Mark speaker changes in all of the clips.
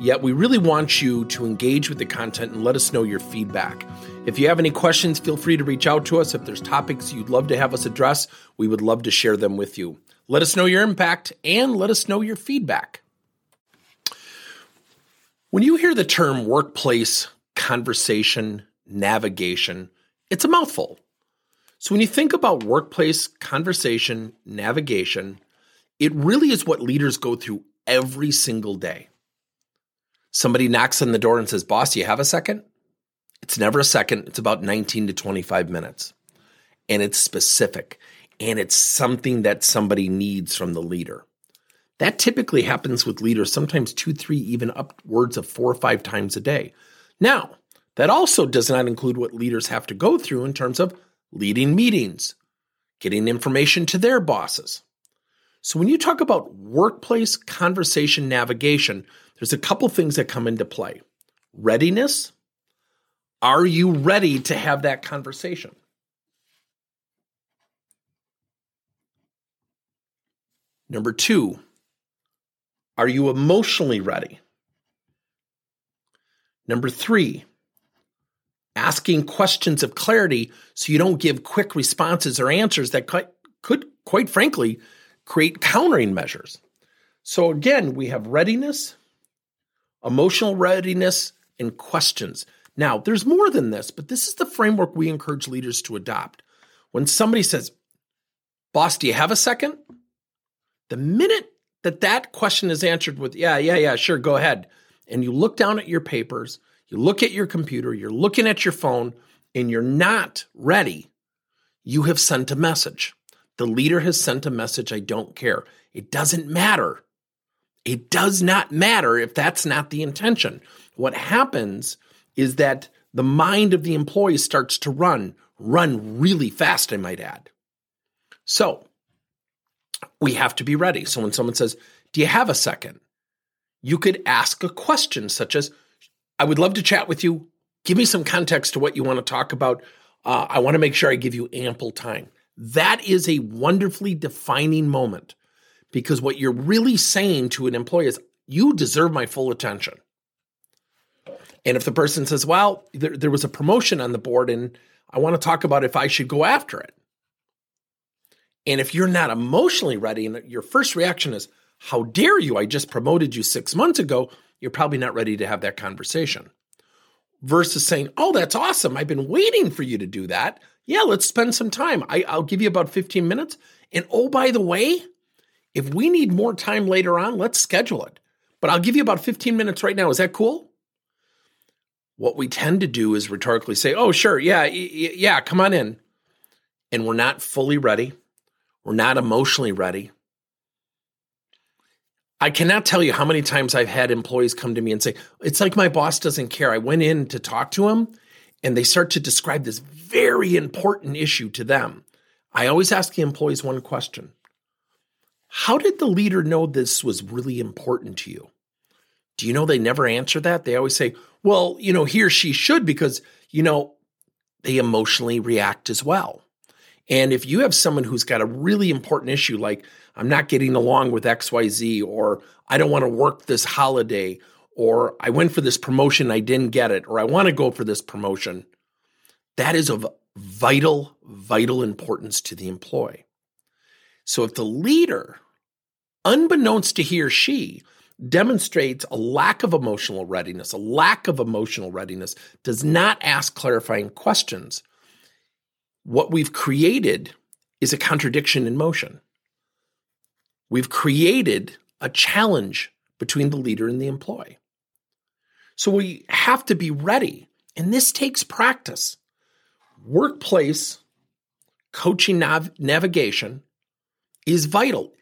Speaker 1: Yet, we really want you to engage with the content and let us know your feedback. If you have any questions, feel free to reach out to us. If there's topics you'd love to have us address, we would love to share them with you. Let us know your impact and let us know your feedback. When you hear the term workplace conversation navigation, it's a mouthful. So when you think about workplace conversation navigation, it really is what leaders go through every single day. Somebody knocks on the door and says, Boss, you have a second? It's never a second, it's about 19 to 25 minutes. And it's specific and it's something that somebody needs from the leader. That typically happens with leaders, sometimes two, three, even upwards of four or five times a day. Now, that also does not include what leaders have to go through in terms of leading meetings, getting information to their bosses. So, when you talk about workplace conversation navigation, there's a couple things that come into play readiness, are you ready to have that conversation? Number two, are you emotionally ready? Number three, asking questions of clarity so you don't give quick responses or answers that could, could quite frankly, create countering measures. So, again, we have readiness, emotional readiness, and questions. Now, there's more than this, but this is the framework we encourage leaders to adopt. When somebody says, Boss, do you have a second? The minute that that question is answered with, Yeah, yeah, yeah, sure, go ahead, and you look down at your papers, you look at your computer, you're looking at your phone, and you're not ready, you have sent a message. The leader has sent a message I don't care. It doesn't matter. It does not matter if that's not the intention. What happens is that the mind of the employee starts to run, run really fast, I might add. So we have to be ready. So when someone says, Do you have a second? You could ask a question such as, I would love to chat with you. Give me some context to what you want to talk about. Uh, I want to make sure I give you ample time. That is a wonderfully defining moment because what you're really saying to an employee is, You deserve my full attention. And if the person says, well, there, there was a promotion on the board and I want to talk about if I should go after it. And if you're not emotionally ready and your first reaction is, how dare you? I just promoted you six months ago. You're probably not ready to have that conversation. Versus saying, oh, that's awesome. I've been waiting for you to do that. Yeah, let's spend some time. I, I'll give you about 15 minutes. And oh, by the way, if we need more time later on, let's schedule it. But I'll give you about 15 minutes right now. Is that cool? What we tend to do is rhetorically say, "Oh, sure, yeah, yeah, come on in," and we're not fully ready. We're not emotionally ready. I cannot tell you how many times I've had employees come to me and say, It's like my boss doesn't care. I went in to talk to him and they start to describe this very important issue to them. I always ask the employees one question How did the leader know this was really important to you? Do you know they never answer that? They always say, well, you know, he or she should because, you know, they emotionally react as well. And if you have someone who's got a really important issue, like I'm not getting along with XYZ, or I don't want to work this holiday, or I went for this promotion, I didn't get it, or I want to go for this promotion, that is of vital, vital importance to the employee. So if the leader, unbeknownst to he or she, demonstrates a lack of emotional readiness, a lack of emotional readiness, does not ask clarifying questions. What we've created is a contradiction in motion. We've created a challenge between the leader and the employee. So we have to be ready, and this takes practice. Workplace coaching nav- navigation is vital.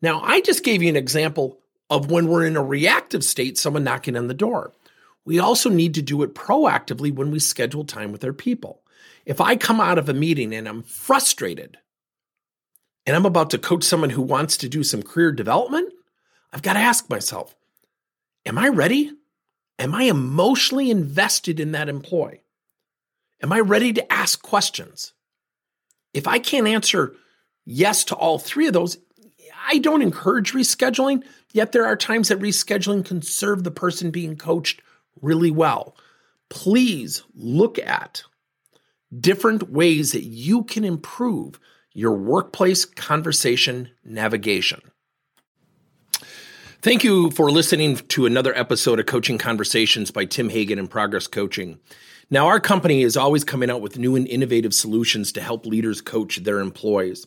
Speaker 1: Now, I just gave you an example of when we're in a reactive state, someone knocking on the door. We also need to do it proactively when we schedule time with our people. If I come out of a meeting and I'm frustrated, and I'm about to coach someone who wants to do some career development, I've got to ask myself, am I ready? Am I emotionally invested in that employee? Am I ready to ask questions? If I can't answer yes to all three of those, I don't encourage rescheduling, yet there are times that rescheduling can serve the person being coached really well. Please look at different ways that you can improve your workplace conversation navigation. Thank you for listening to another episode of Coaching Conversations by Tim Hagen and Progress Coaching. Now, our company is always coming out with new and innovative solutions to help leaders coach their employees.